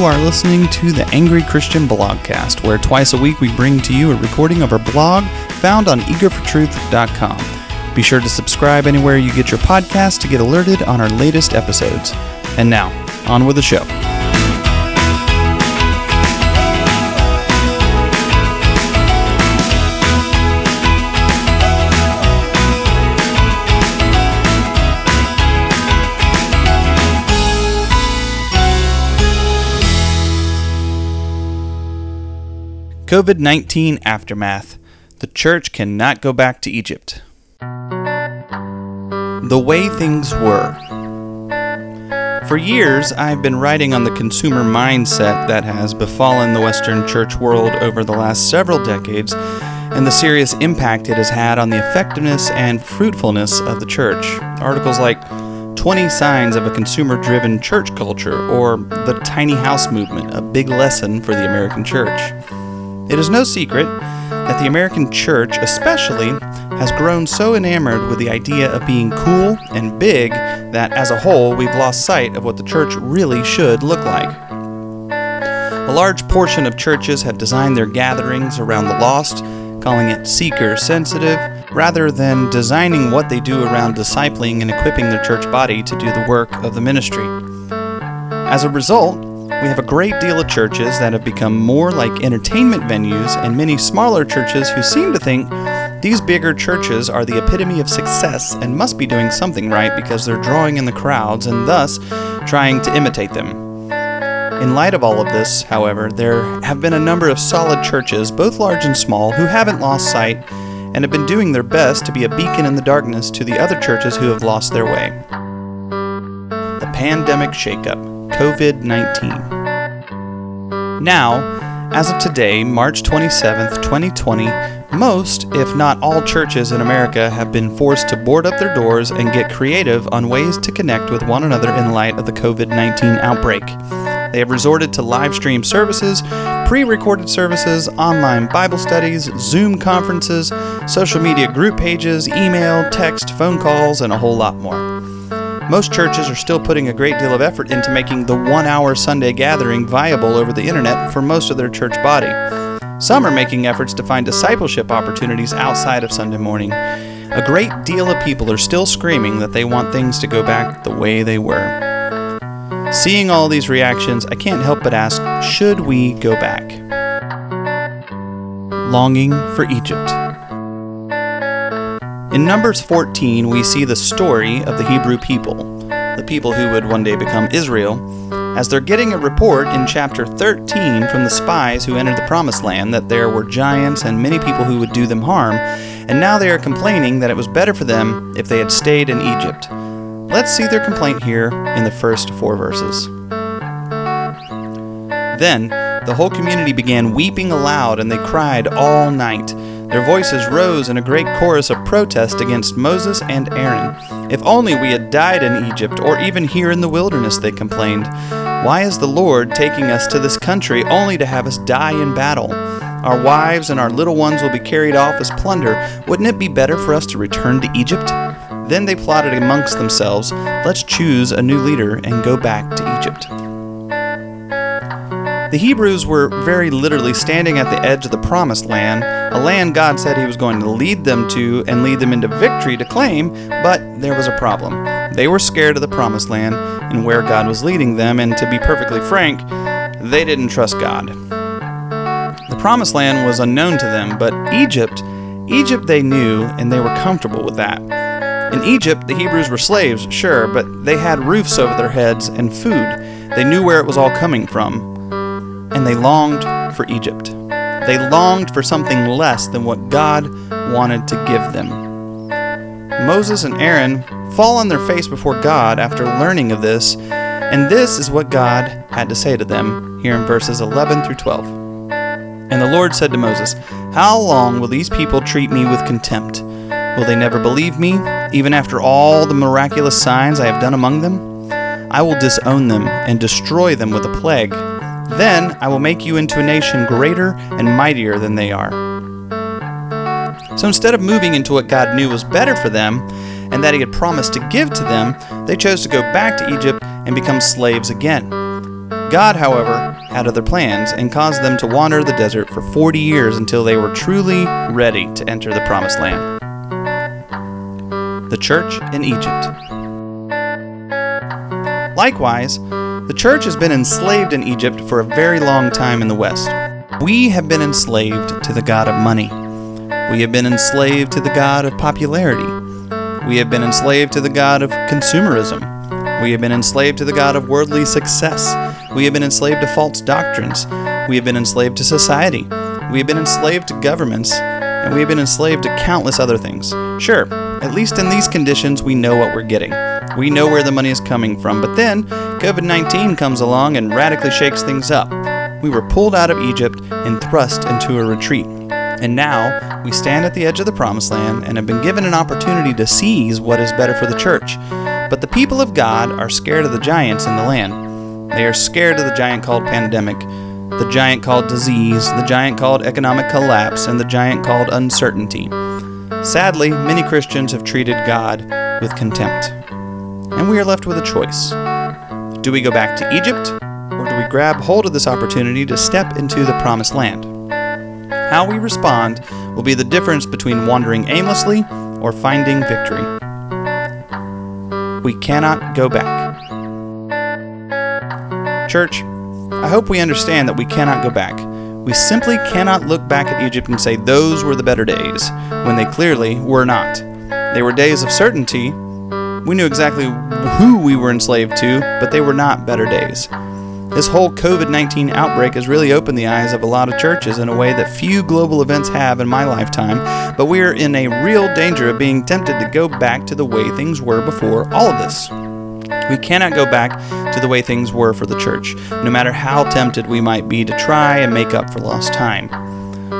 You are listening to the Angry Christian Blogcast, where twice a week we bring to you a recording of our blog found on eagerfortruth.com. Be sure to subscribe anywhere you get your podcast to get alerted on our latest episodes. And now, on with the show. COVID 19 Aftermath The Church Cannot Go Back to Egypt. The Way Things Were. For years, I've been writing on the consumer mindset that has befallen the Western church world over the last several decades and the serious impact it has had on the effectiveness and fruitfulness of the church. Articles like 20 Signs of a Consumer Driven Church Culture or The Tiny House Movement, a big lesson for the American church. It is no secret that the American church, especially, has grown so enamored with the idea of being cool and big that as a whole we've lost sight of what the church really should look like. A large portion of churches have designed their gatherings around the lost, calling it seeker sensitive, rather than designing what they do around discipling and equipping their church body to do the work of the ministry. As a result, we have a great deal of churches that have become more like entertainment venues, and many smaller churches who seem to think these bigger churches are the epitome of success and must be doing something right because they're drawing in the crowds and thus trying to imitate them. In light of all of this, however, there have been a number of solid churches, both large and small, who haven't lost sight and have been doing their best to be a beacon in the darkness to the other churches who have lost their way. The Pandemic Shakeup COVID 19. Now, as of today, March 27, 2020, most, if not all, churches in America have been forced to board up their doors and get creative on ways to connect with one another in light of the COVID 19 outbreak. They have resorted to live stream services, pre recorded services, online Bible studies, Zoom conferences, social media group pages, email, text, phone calls, and a whole lot more. Most churches are still putting a great deal of effort into making the one hour Sunday gathering viable over the internet for most of their church body. Some are making efforts to find discipleship opportunities outside of Sunday morning. A great deal of people are still screaming that they want things to go back the way they were. Seeing all these reactions, I can't help but ask should we go back? Longing for Egypt. In Numbers 14, we see the story of the Hebrew people, the people who would one day become Israel, as they're getting a report in chapter 13 from the spies who entered the Promised Land that there were giants and many people who would do them harm, and now they are complaining that it was better for them if they had stayed in Egypt. Let's see their complaint here in the first four verses. Then the whole community began weeping aloud, and they cried all night. Their voices rose in a great chorus of protest against Moses and Aaron. If only we had died in Egypt, or even here in the wilderness, they complained. Why is the Lord taking us to this country only to have us die in battle? Our wives and our little ones will be carried off as plunder. Wouldn't it be better for us to return to Egypt? Then they plotted amongst themselves, Let's choose a new leader and go back to Egypt. The Hebrews were very literally standing at the edge of the promised land, a land God said He was going to lead them to and lead them into victory to claim, but there was a problem. They were scared of the promised land and where God was leading them, and to be perfectly frank, they didn't trust God. The promised land was unknown to them, but Egypt, Egypt they knew, and they were comfortable with that. In Egypt, the Hebrews were slaves, sure, but they had roofs over their heads and food. They knew where it was all coming from and they longed for Egypt. They longed for something less than what God wanted to give them. Moses and Aaron fall on their face before God after learning of this, and this is what God had to say to them here in verses 11 through 12. And the Lord said to Moses, How long will these people treat me with contempt? Will they never believe me, even after all the miraculous signs I have done among them? I will disown them and destroy them with a plague. Then I will make you into a nation greater and mightier than they are. So instead of moving into what God knew was better for them and that He had promised to give to them, they chose to go back to Egypt and become slaves again. God, however, had other plans and caused them to wander the desert for 40 years until they were truly ready to enter the Promised Land. The Church in Egypt. Likewise, the church has been enslaved in Egypt for a very long time in the West. We have been enslaved to the God of money. We have been enslaved to the God of popularity. We have been enslaved to the God of consumerism. We have been enslaved to the God of worldly success. We have been enslaved to false doctrines. We have been enslaved to society. We have been enslaved to governments. And we have been enslaved to countless other things. Sure, at least in these conditions, we know what we're getting. We know where the money is coming from. But then, COVID 19 comes along and radically shakes things up. We were pulled out of Egypt and thrust into a retreat. And now, we stand at the edge of the Promised Land and have been given an opportunity to seize what is better for the church. But the people of God are scared of the giants in the land. They are scared of the giant called pandemic, the giant called disease, the giant called economic collapse, and the giant called uncertainty. Sadly, many Christians have treated God with contempt. And we are left with a choice. Do we go back to Egypt, or do we grab hold of this opportunity to step into the promised land? How we respond will be the difference between wandering aimlessly or finding victory. We cannot go back. Church, I hope we understand that we cannot go back. We simply cannot look back at Egypt and say those were the better days, when they clearly were not. They were days of certainty. We knew exactly who we were enslaved to, but they were not better days. This whole COVID 19 outbreak has really opened the eyes of a lot of churches in a way that few global events have in my lifetime, but we are in a real danger of being tempted to go back to the way things were before all of this. We cannot go back to the way things were for the church, no matter how tempted we might be to try and make up for lost time.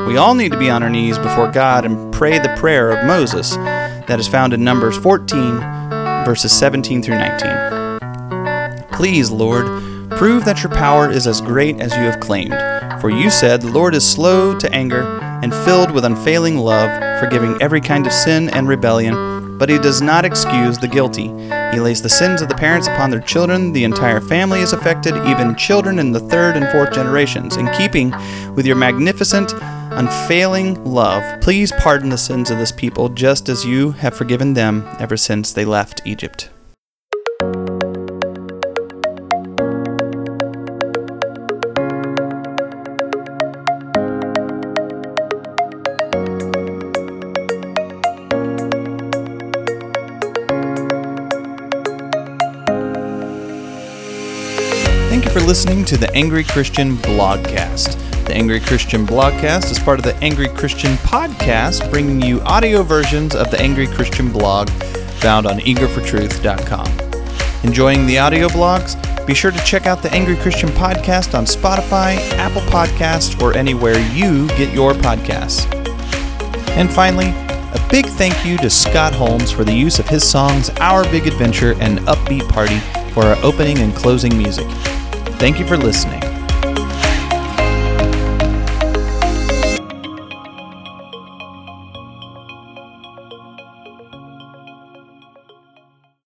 We all need to be on our knees before God and pray the prayer of Moses that is found in Numbers 14, verses 17 through 19. Please, Lord, Prove that your power is as great as you have claimed. For you said, The Lord is slow to anger and filled with unfailing love, forgiving every kind of sin and rebellion, but he does not excuse the guilty. He lays the sins of the parents upon their children. The entire family is affected, even children in the third and fourth generations. In keeping with your magnificent, unfailing love, please pardon the sins of this people, just as you have forgiven them ever since they left Egypt. Thank you for listening to the Angry Christian Blogcast. The Angry Christian Blogcast is part of the Angry Christian Podcast, bringing you audio versions of the Angry Christian blog found on eagerfortruth.com. Enjoying the audio blogs? Be sure to check out the Angry Christian Podcast on Spotify, Apple Podcasts, or anywhere you get your podcasts. And finally, a big thank you to Scott Holmes for the use of his songs Our Big Adventure and Upbeat Party for our opening and closing music. Thank you for listening.